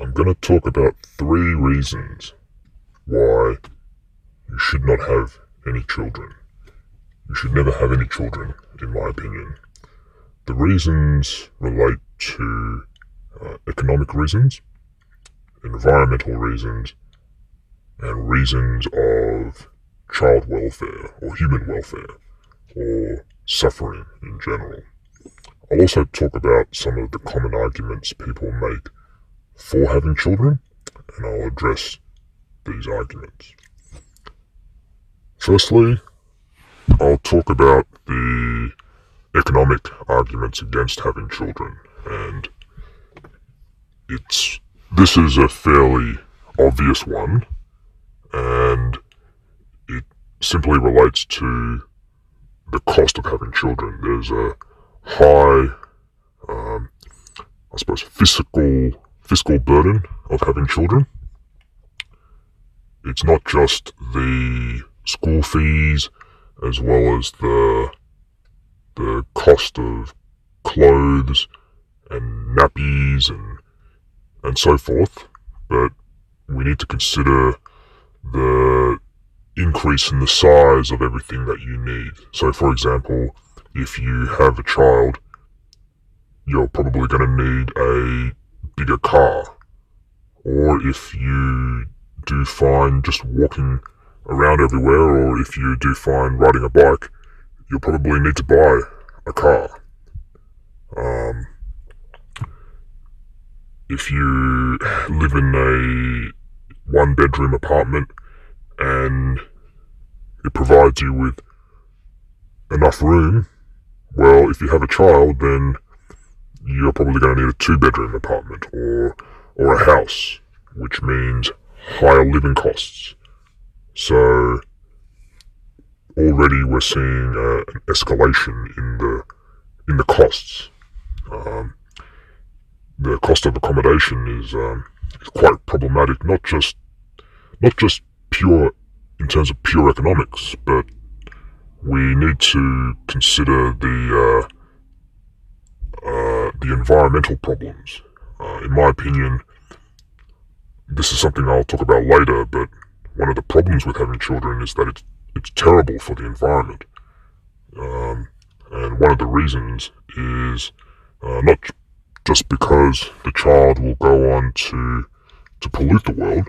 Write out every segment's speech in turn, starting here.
I'm going to talk about three reasons why you should not have any children. You should never have any children, in my opinion. The reasons relate to uh, economic reasons, environmental reasons, and reasons of child welfare or human welfare or suffering in general. I'll also talk about some of the common arguments people make for having children, and I'll address these arguments. Firstly, I'll talk about the economic arguments against having children, and it's this is a fairly obvious one, and it simply relates to the cost of having children. There's a high, um, I suppose, fiscal fiscal burden of having children. It's not just the school fees as well as the the cost of clothes and nappies and and so forth, but we need to consider the increase in the size of everything that you need. So, for example, if you have a child, you're probably going to need a bigger car. Or if you do fine just walking around everywhere, or if you do fine riding a bike, you'll probably need to buy a car. Um, if you live in a one bedroom apartment and it provides you with enough room, well, if you have a child, then you're probably going to need a two bedroom apartment or or a house, which means higher living costs. So already we're seeing uh, an escalation in the in the costs. Um, the cost of accommodation is, um, quite problematic, not just not just pure in terms of pure economics, but we need to consider the uh, uh, the environmental problems. Uh, in my opinion, this is something I'll talk about later, but one of the problems with having children is that it's it's terrible for the environment. Um, and one of the reasons is uh, not just because the child will go on to to pollute the world,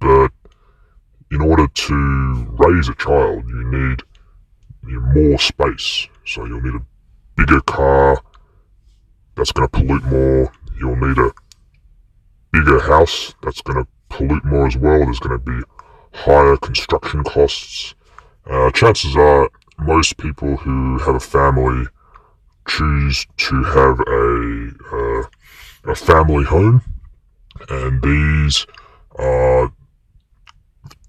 but in order to raise a child, you need, you need more space. So you'll need a bigger car that's going to pollute more. You'll need a bigger house that's going to pollute more as well. There's going to be higher construction costs. Uh, chances are most people who have a family choose to have a uh, a family home, and these are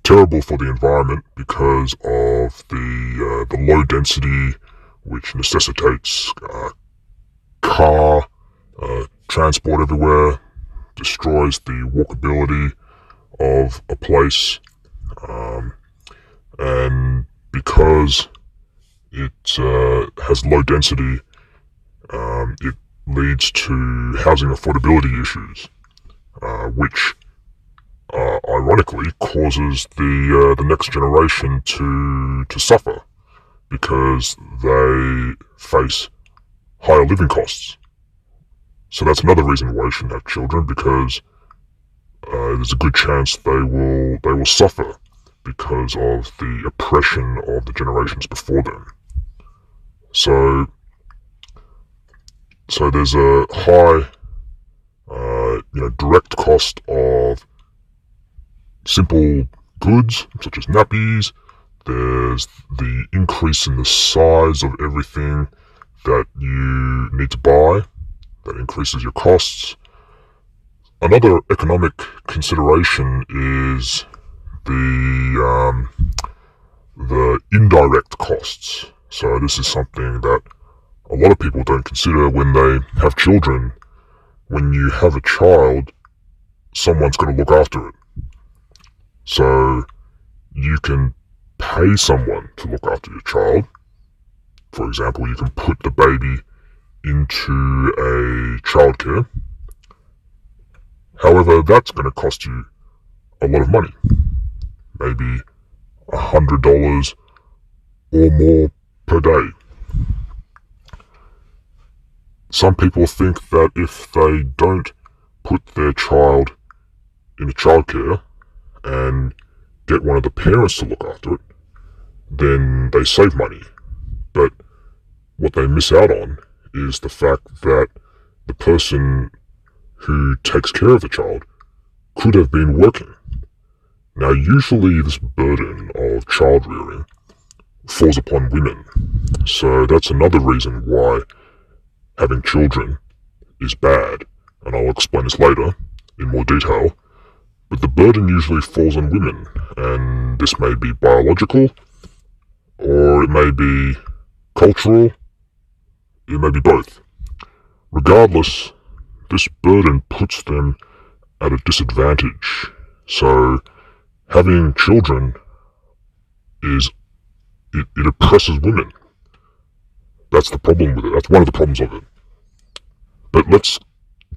terrible for the environment because of the uh, the low density, which necessitates uh, car uh, transport everywhere, destroys the walkability of a place, um, and because it uh, has low density, um, it leads to housing affordability issues, uh, which uh, ironically causes the uh, the next generation to to suffer because they face higher living costs. So that's another reason why you shouldn't have children because uh, there's a good chance they will they will suffer because of the oppression of the generations before them. So so there's a high uh, you know direct cost of simple goods such as nappies. There's the increase in the size of everything that you need to buy that increases your costs. Another economic consideration is the um, the indirect costs. So this is something that a lot of people don't consider when they have children. When you have a child, someone's going to look after it. So you can pay someone to look after your child. For example, you can put the baby into a childcare, However, that's going to cost you a lot of money. Maybe a hundred dollars or more per day. Some people think that if they don't put their child in a childcare and get one of the parents to look after it, then they save money. But they miss out on is the fact that the person who takes care of the child could have been working. Now, usually this burden of child rearing falls upon women. So that's another reason why having children is bad. And I'll explain this later in more detail. But the burden usually falls on women, and this may be biological, or it may be cultural, it may be both. Regardless, this burden puts them at a disadvantage. So, having children is, it, it oppresses women. That's the problem with it. That's one of the problems of it. But let's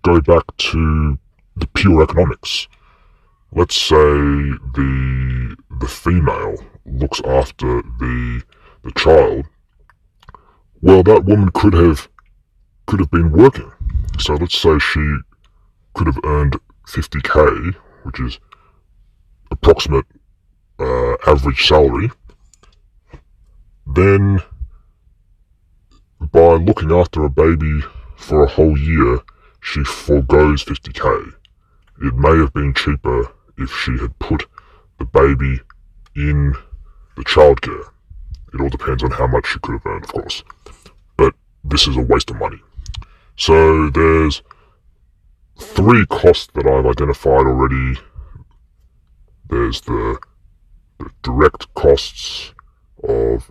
go back to the pure economics. Let's say the the female looks after the the child. Well, that woman could have could have been working. So let's say she could have earned 50k, which is approximate uh, average salary. Then, by looking after a baby for a whole year, she foregoes 50k. It may have been cheaper if she had put the baby in the childcare. It all depends on how much she could have earned, of course. This is a waste of money. So there's three costs that I've identified already. There's the, the direct costs of,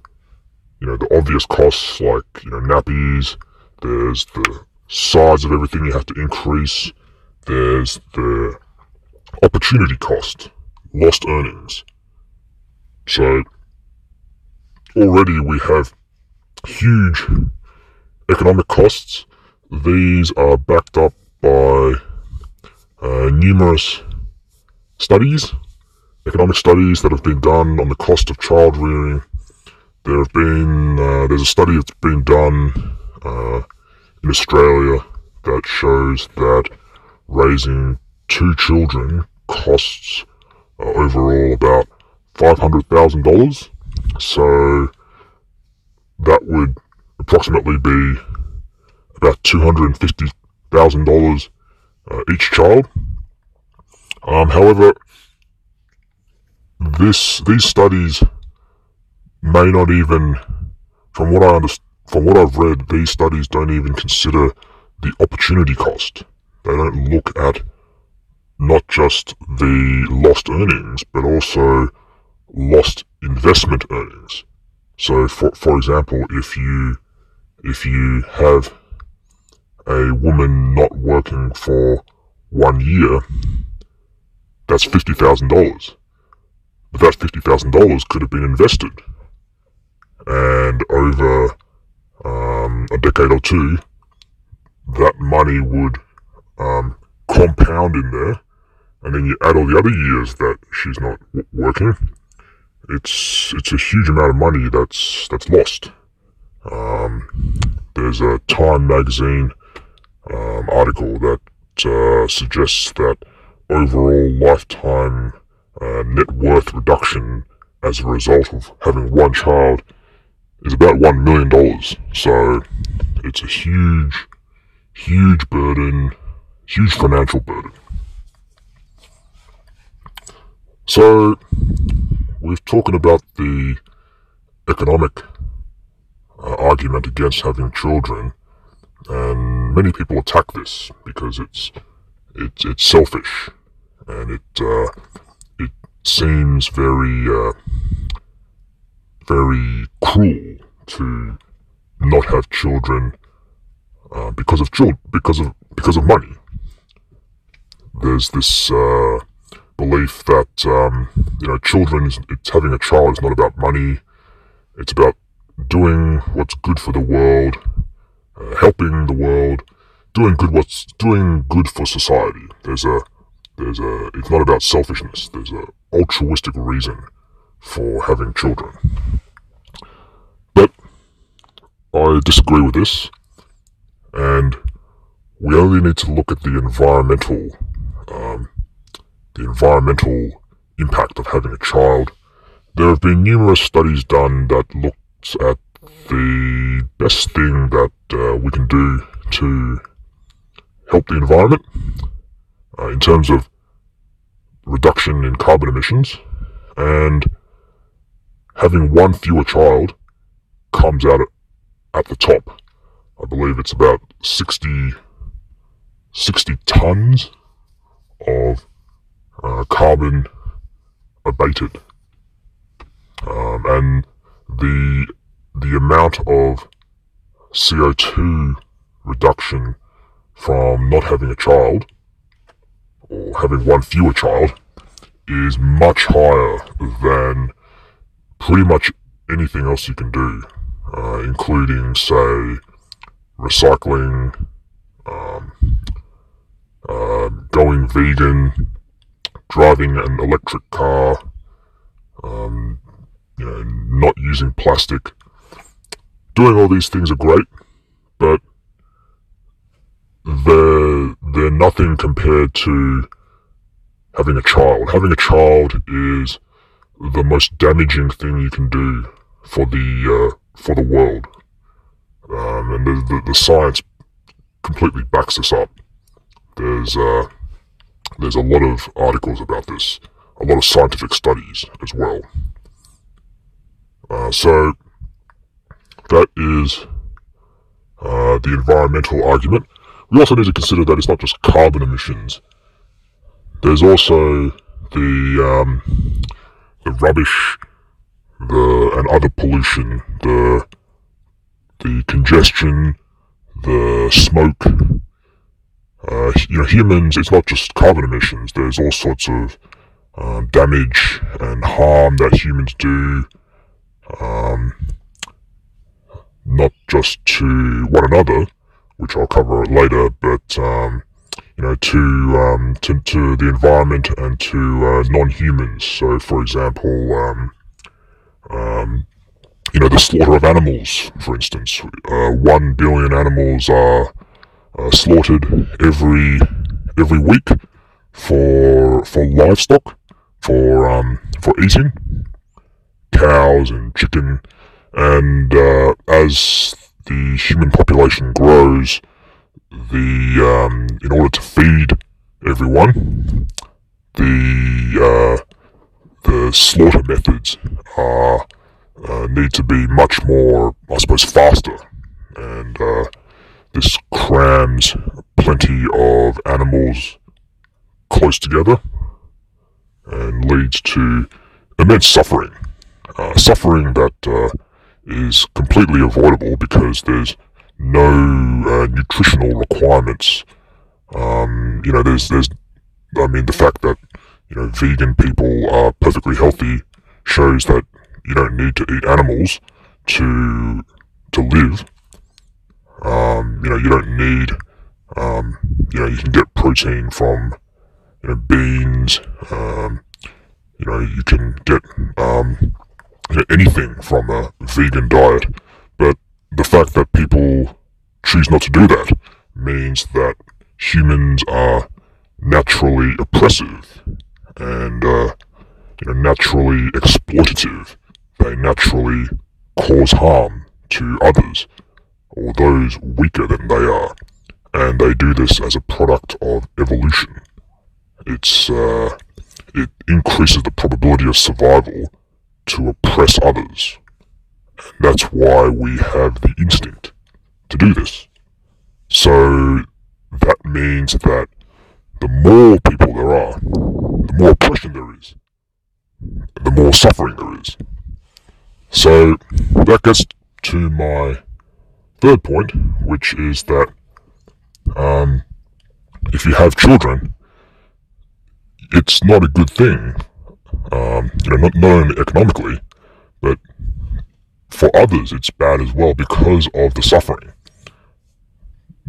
you know, the obvious costs like, you know, nappies. There's the size of everything you have to increase. There's the opportunity cost, lost earnings. So already we have huge economic costs these are backed up by uh, numerous studies, economic studies that have been done on the cost of child rearing. There have been uh, there's a study that's been done uh, in Australia that shows that raising two children costs uh, overall about five hundred thousand dollars. So that would approximately be about $250,000 uh, each child. Um, however, this these studies may not even, from what I understand, from what I've read, these studies don't even consider the opportunity cost. They don't look at not just the lost earnings, but also lost investment earnings. So, for for example, if you if you have a woman not working for one year, that's $50,000. But that $50,000 could have been invested. And over um, a decade or two, that money would um, compound in there. And then you add all the other years that she's not w- working. It's it's a huge amount of money that's that's lost. Um, there's a Time magazine um, article that uh, suggests that overall lifetime uh, net worth reduction as a result of having one child is about $1 million. So it's a huge, huge burden, huge financial burden. So we've talking about the economic uh, argument against having children and many people attack this because it's it's it's selfish, and it uh, it seems very uh, very cruel to not have children uh, because of children because of because of money. There's this uh, belief that um, you know children it's having a child is not about money. It's about doing what's good for the world uh, helping the world, doing good what's doing good for society. There's a There's a. It's not about selfishness. There's a altruistic reason for having children. But I disagree with this, and we only need to look at the environmental, um, the environmental impact of having a child. There have been numerous studies done that at the best thing that uh, we can do to help the environment uh, in terms of reduction in carbon emissions and having one fewer child comes out at the top. I believe it's about 60, 60 tons of uh, carbon abated. Um, and the the amount of CO2 reduction from not having a child or having one fewer child is much higher than pretty much anything else you can do, uh, including, say, recycling, um, uh, going vegan, driving an electric car, um, know, not using plastic. Doing all these things are great, but they're they're nothing compared to having a child. Having a child is the most damaging thing you can do for the uh, for the world, um, and the, the, the science completely backs this up. There's uh, there's a lot of articles about this, a lot of scientific studies as well. Uh, so that is uh, the environmental argument. We also need to consider that it's not just carbon emissions. There's also the um, the rubbish, the and other pollution, the the congestion, the smoke. Uh, you know, humans. It's not just carbon emissions. There's all sorts of um, damage and harm that humans do. Um, not just to one another, which I'll cover later, but um, you know, to um, to to the environment and to uh, non-humans. So, for example, um, um, you know, the slaughter of animals, for instance, uh, one billion animals are uh, slaughtered every every week for for livestock for um, for eating cows and chicken and uh, as the human population grows the um, in order to feed everyone, the uh, the slaughter methods are uh, need to be much more, I suppose, faster, and uh, this crams plenty of animals close together and leads to immense suffering. Uh, suffering that uh, is completely avoidable because there's no uh, nutritional requirements. Um, you know, there's there's I mean the fact that you know vegan people are perfectly healthy shows that you don't need to eat animals to to live. Um, you know, you don't need um, you know you can get protein from you know beans. Um, you know you can get um, anything from a vegan diet, but the fact that people choose not to do that means that humans are naturally oppressive and uh, you know, naturally exploitative. They naturally cause harm to others or those weaker than they are, and they do this as a product of evolution. It's uh, it increases the probability of survival to oppress others. That's why we have the instinct to do this. So that means that the more people there are, the more oppression there is, the more suffering there is. So that gets to my third point, which is that um, if you have children, it's not a good thing. Um, you know, not, not only economically, but for others, it's bad as well because of the suffering.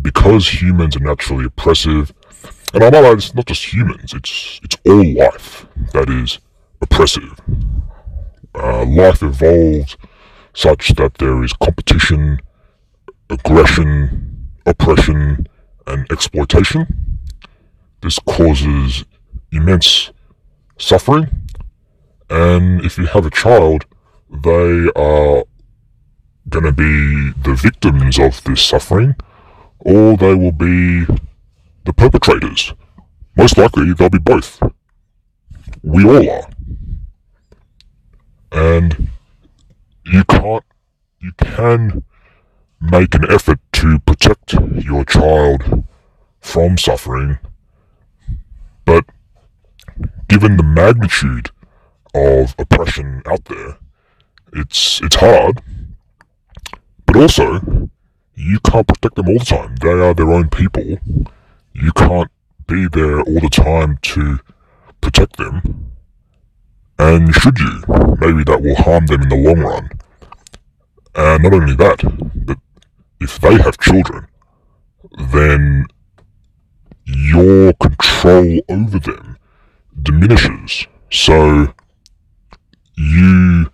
Because humans are naturally oppressive, And I know it's not just humans; it's it's all life that is oppressive. Uh, life evolves such that there is competition, aggression, oppression, and exploitation. This causes immense suffering, and if you have a child, they are going to be the victims of this suffering, or they will be the perpetrators. Most likely, they'll be both. We all are. And you can't, you can make an effort to protect your child from suffering, but given the magnitude of oppression out there, it's it's hard. But also, you can't protect them all the time. They are their own people. You can't be there all the time to protect them. And should you, maybe that will harm them in the long run. And not only that, but if they have children, then your control over them diminishes. So you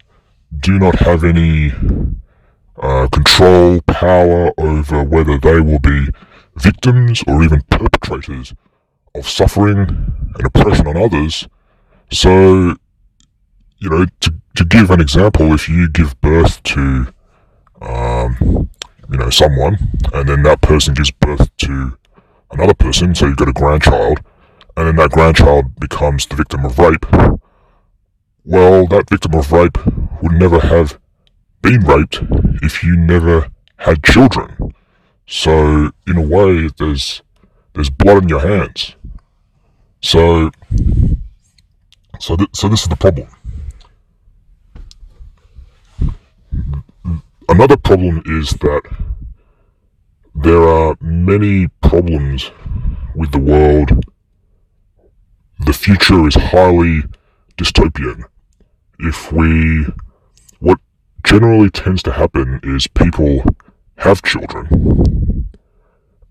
do not have any uh, control, power over whether they will be victims or even perpetrators of suffering and oppression on others. So, you know, to, to give an example, if you give birth to, um, you know, someone, and then that person gives birth to another person, so you've got a grandchild, and then that grandchild becomes the victim of rape, well, that victim of rape would never have been raped if you never had children. So, in a way, there's there's blood in your hands. So, so, th- so this is the problem. Another problem is that there are many problems with the world. The future is highly dystopian. If we, what generally tends to happen is people have children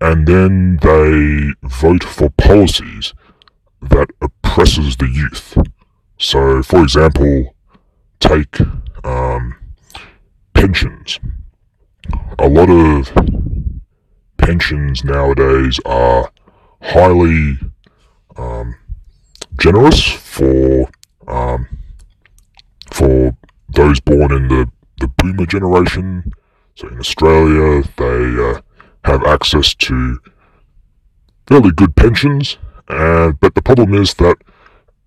and then they vote for policies that oppresses the youth. So, for example, take um, pensions. A lot of pensions nowadays are highly um, generous for um, for those born in the, the boomer generation. So in Australia, they uh, have access to fairly good pensions, but the problem is that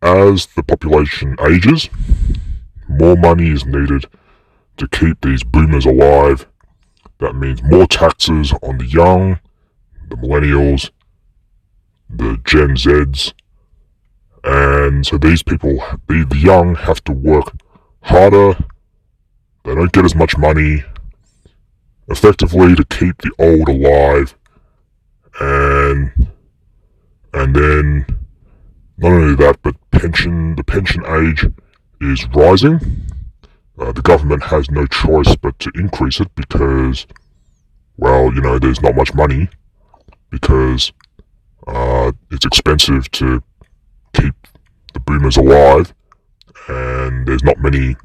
as the population ages, more money is needed to keep these boomers alive that means more taxes on the young, the millennials, the Gen Zs. And so these people, the young, have to work harder. They don't get as much money effectively to keep the old alive. And and then not only that, but pension the pension age is rising. Uh, the government has no choice but to increase it because, well, you know, there's not much money because uh, it's expensive to keep the boomers alive and there's not many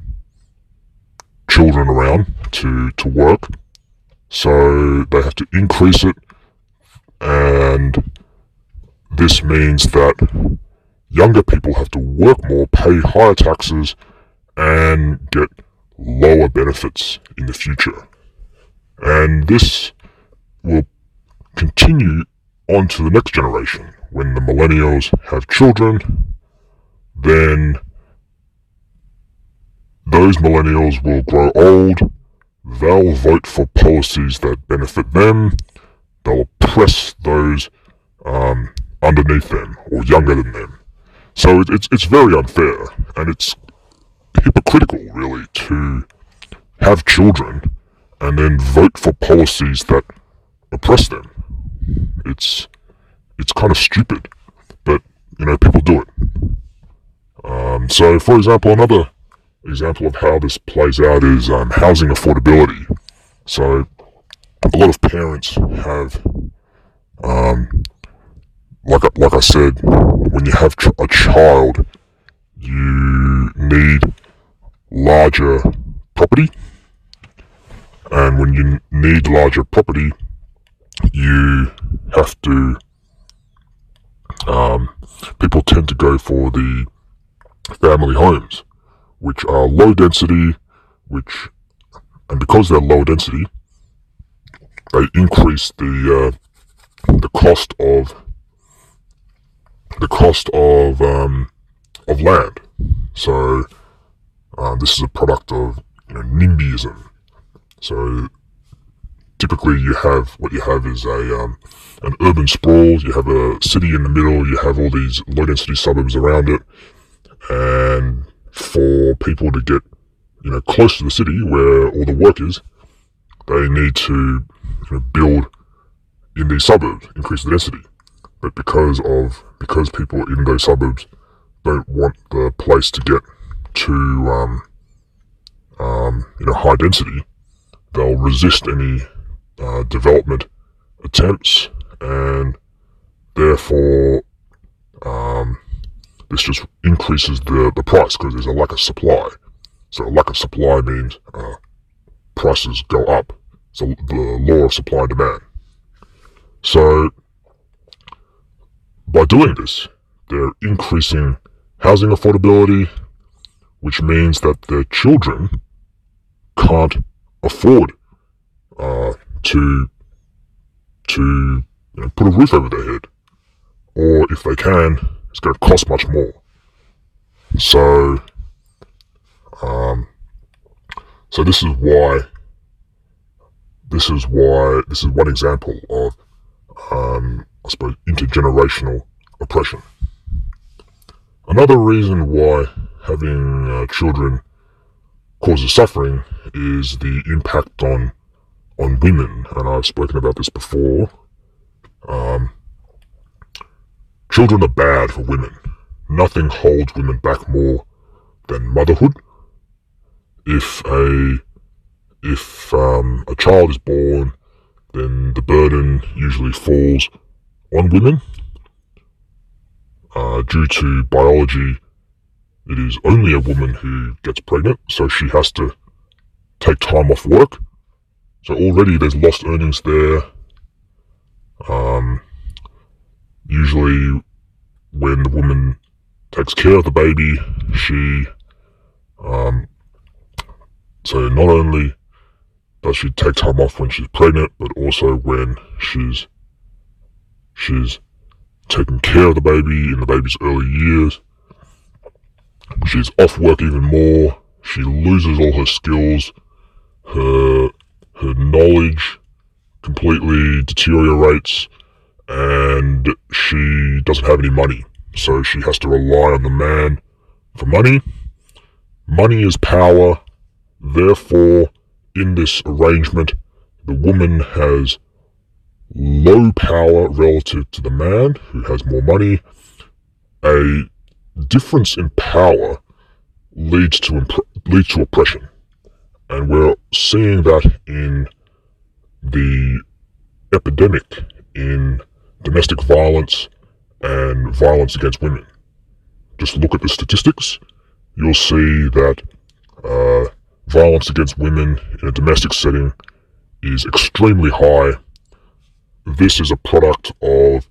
children around to, to work. So they have to increase it and this means that younger people have to work more, pay higher taxes, and get lower benefits in the future. And this will continue on to the next generation. When the millennials have children, then those millennials will grow old, they'll vote for policies that benefit them, they'll oppress those um, underneath them or younger than them. So it's, it's very unfair, and it's hypocritical, really, to have children and then vote for policies that oppress them. It's it's kind of stupid, but you know people do it. Um, so, for example, another example of how this plays out is um, housing affordability. So, a lot of parents have um, like like I said, when you have a child, you need larger property, and when you need larger property, you have to. Um, people tend to go for the family homes, which are low density, which, and because they're low density, they increase the uh, the cost of the cost of um, of land. So um, this is a product of you know, NIMBYism. So typically, you have what you have is a um, an urban sprawl. You have a city in the middle. You have all these low density suburbs around it, and for people to get you know close to the city where all the work is, they need to you know, build in these suburbs, increase the density. But because of because people in those suburbs don't want the place to get to um, um, you know high density, they'll resist any uh, development attempts, and therefore um, this just increases the, the price because there's a lack of supply. So a lack of supply means uh, prices go up. So the law of supply and demand. So by doing this, they're increasing housing affordability, which means that their children can't afford uh, to to you know, put a roof over their head, or if they can, it's going to cost much more. So, um, so this is why. This is why. This is one example of, um, I suppose, intergenerational oppression. Another reason why having uh, children causes suffering is the impact on on women, and I've spoken about this before. Um, children are bad for women. Nothing holds women back more than motherhood. If a if um, a child is born, then the burden usually falls on women. Uh, due to biology, it is only a woman who gets pregnant, so she has to take time off work. So already there's lost earnings there. Um, usually, when the woman takes care of the baby, she, um, so not only does she take time off when she's pregnant, but also when she's she's taking care of the baby in the baby's early years. She's off work even more. She loses all her skills. Her her knowledge completely deteriorates, and she doesn't have any money. So she has to rely on the man for money. Money is power. Therefore, in this arrangement, the woman has low power relative to the man who has more money. A difference in power leads to imp- leads to oppression, and we're seeing that in the epidemic in domestic violence and violence against women. Just look at the statistics. You'll see that uh, violence against women in a domestic setting is extremely high. This is a product of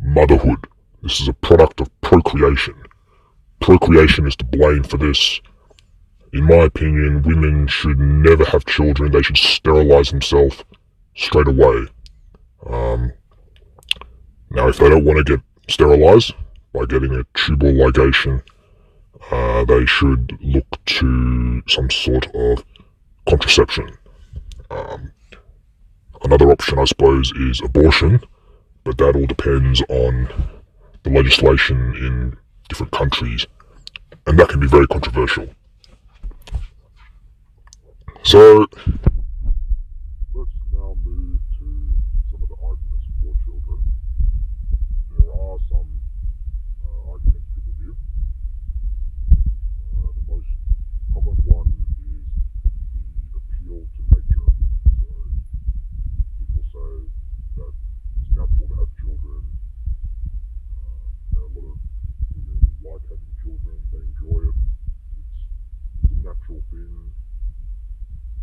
motherhood. This is a product of procreation. Procreation is to blame for this. In my opinion, women should never have children. They should sterilize themselves straight away. Um, now, if they don't want to get sterilized by getting a tubal ligation, uh, they should look to some sort of contraception. Um, another option, I suppose, is abortion, but that all depends on the legislation in different countries, and that can be very controversial. So, let's now move to some of the arguments for children. There are some uh, arguments people give. Uh, the most common one is the appeal to nature. So people say that it's natural to have children natural thing.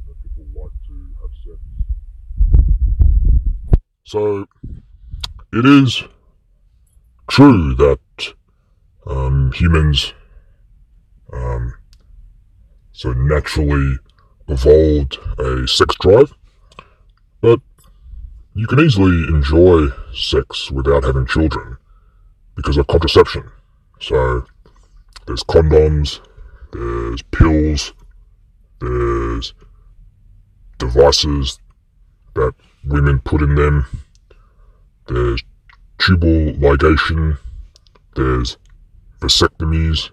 that people like to have sex. So, it is true that um, humans um, so naturally evolved a sex drive, but you can easily enjoy sex without having children because of contraception. So there's condoms, there's pills, there's devices that women put in them, there's tubal ligation, there's vasectomies,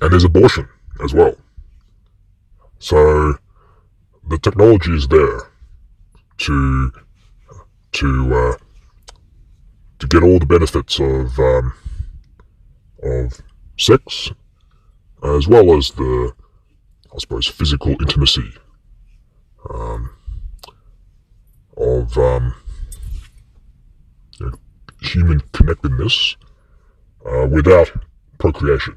and there's abortion as well. So the technology is there to to uh, to get all the benefits of um, of sex, as well as the I suppose physical intimacy. Um, of um, human connectedness uh, without procreation.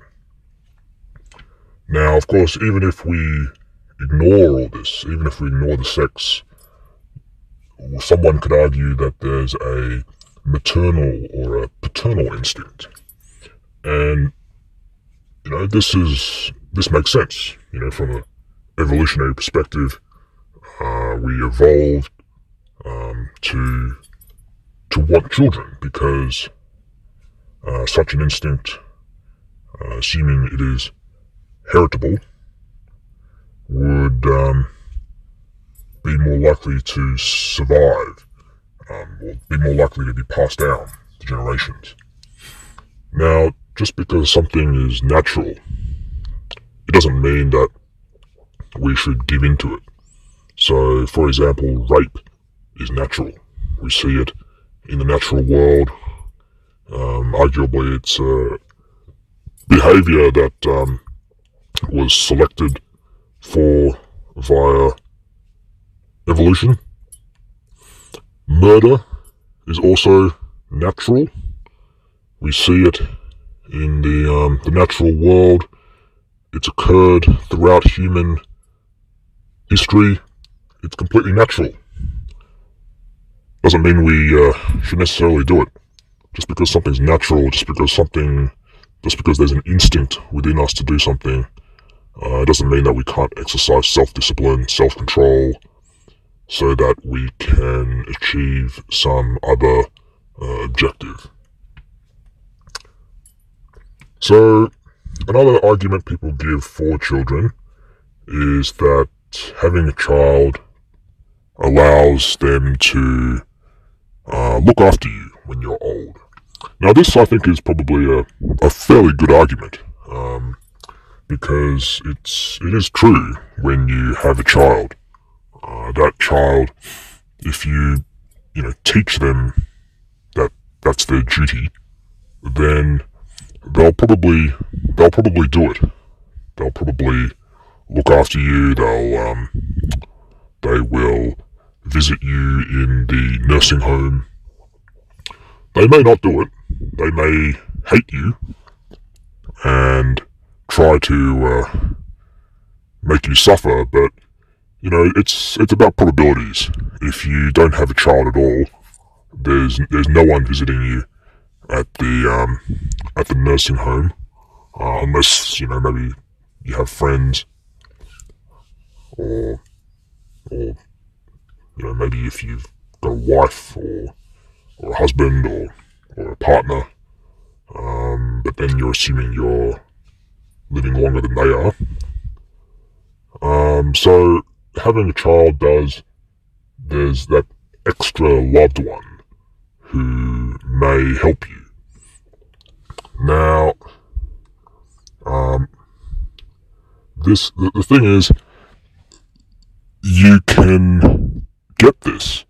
Now, of course, even if we ignore all this, even if we ignore the sex, someone could argue that there's a maternal or a paternal instinct. And, you know, this is, this makes sense, you know, from an evolutionary perspective. Uh, we evolved um, to, to want children because uh, such an instinct, uh, assuming it is heritable, would um, be more likely to survive, um, or be more likely to be passed down to generations. Now, just because something is natural, it doesn't mean that we should give into it. So, for example, rape is natural. We see it in the natural world. Um, arguably, it's a behavior that um, was selected for via evolution. Murder is also natural. We see it in the um, the natural world. It's occurred throughout human history. It's completely natural. Doesn't mean we uh, should necessarily do it. Just because something's natural, just because something, just because there's an instinct within us to do something, uh, doesn't mean that we can't exercise self-discipline, self-control, so that we can achieve some other uh, objective. So, another argument people give for children is that having a child allows them to uh, look after you when you're old. Now, this I think is probably a, a fairly good argument. Um, because it's it is true when you have a child. Uh, that child, if you you know teach them that that's their duty, then they'll probably they'll probably do it. They'll probably look after you. They'll um, they will visit you in the nursing home. They may not do it. They may hate you, and try to uh, make you suffer, but you know it's it's about probabilities. If you don't have a child at all, there's there's no one visiting you at the um, at the nursing home, uh, unless you know maybe you have friends, or or you know maybe if you've got a wife or or a husband or or a partner, um, but then you're assuming you're living longer than they are. Um, so having a child does, there's that extra loved one who may help you. Now, um, this, the, the thing is, you can get this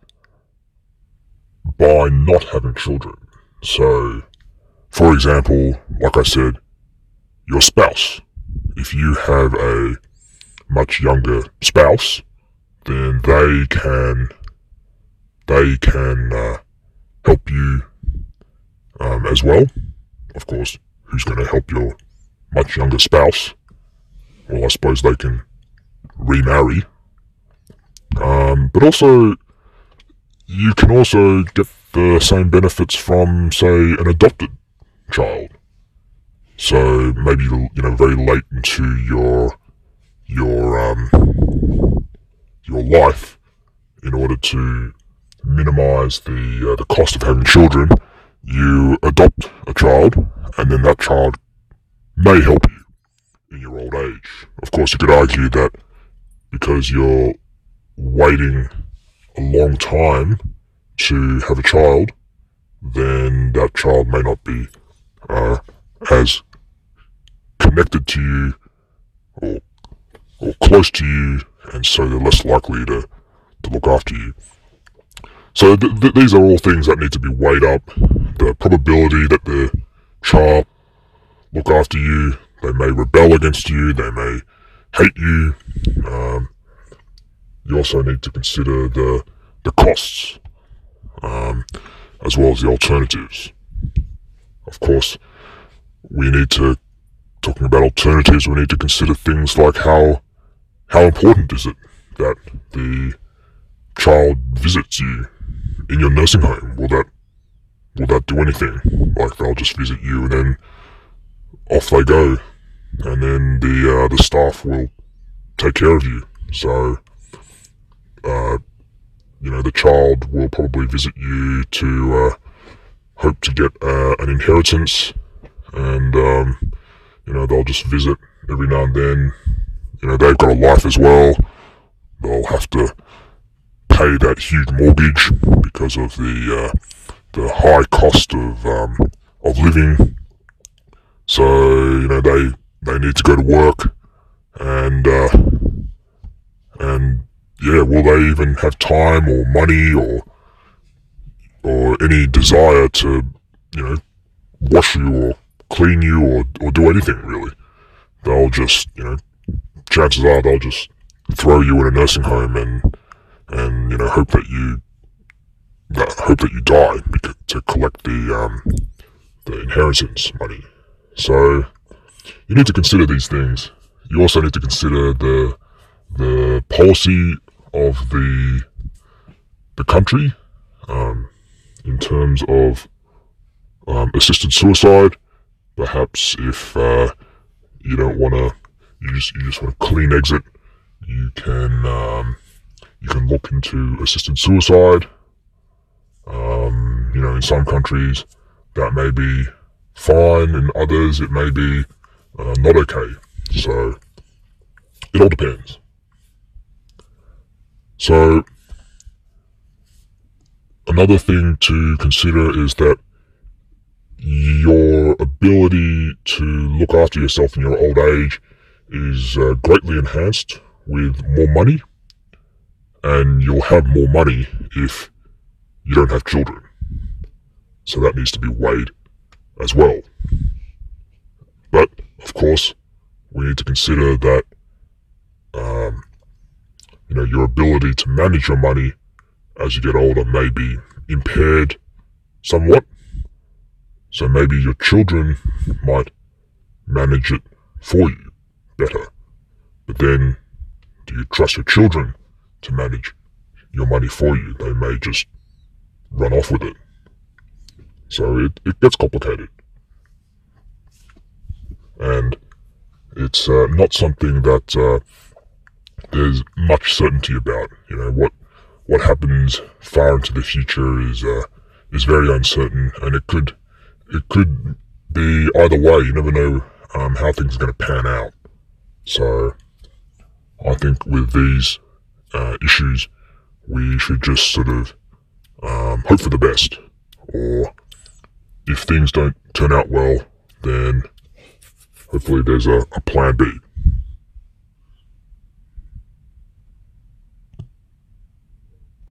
by not having children. So, for example, like I said, your spouse. If you have a much younger spouse, then they can they can uh, help you um, as well. Of course, who's going to help your much younger spouse? well, I suppose they can remarry. Um, but also, you can also get the same benefits from, say, an adopted child. So maybe you know very late into your your um, your life, in order to minimize the uh, the cost of having children, you adopt a child, and then that child may help you in your old age. Of course, you could argue that because you're waiting a long time to have a child, then that child may not be uh, as connected to you or, or close to you, and so they're less likely to, to look after you. So th- th- these are all things that need to be weighed up. The probability that the child look after you, they may rebel against you, they may hate you. Um, you also need to consider the the costs, um, as well as the alternatives. Of course, we need to talking about alternatives. We need to consider things like how how important is it that the child visits you in your nursing home? Will that will that do anything? Like they'll just visit you and then off they go, and then the uh, the staff will take care of you. So, uh, you know, the child will probably visit you to uh, hope to get uh, an inheritance, and um, you know they'll just visit every now and then. You know, they've got a life as well. They'll have to pay that huge mortgage because of the uh, the high cost of um, of living. So you know they they need to go to work, and uh, and yeah, will they even have time or money or or any desire to you know wash you or clean you or or do anything really? They'll just you know chances are they'll just throw you in a nursing home and and you know hope that you that hope that you die to collect the um, the inheritance money. So you need to consider these things. You also need to consider the the policy of the the country um, in terms of um, assisted suicide. Perhaps if uh, you don't want to, you just you just want a clean exit, you can um, you can look into assisted suicide. Um, you know, in some countries that may be fine, in others it may be uh, not okay. So it all depends. So another thing to consider is that your ability to look after yourself in your old age is uh, greatly enhanced with more money and you'll have more money if you don't have children. So that needs to be weighed as well. But of course, we need to consider that um, you know your ability to manage your money as you get older may be impaired somewhat. So maybe your children might manage it for you better. But then, do you trust your children to manage your money for you? They may just run off with it. So it, it gets complicated. And it's uh, not something that uh, there's much certainty about. You know what what happens far into the future is uh, is very uncertain, and it could it could be either way. You never know um, how things are going to pan out. So I think with these uh, issues, we should just sort of um, hope for the best, or if things don't turn out well, then hopefully there's a, a plan B.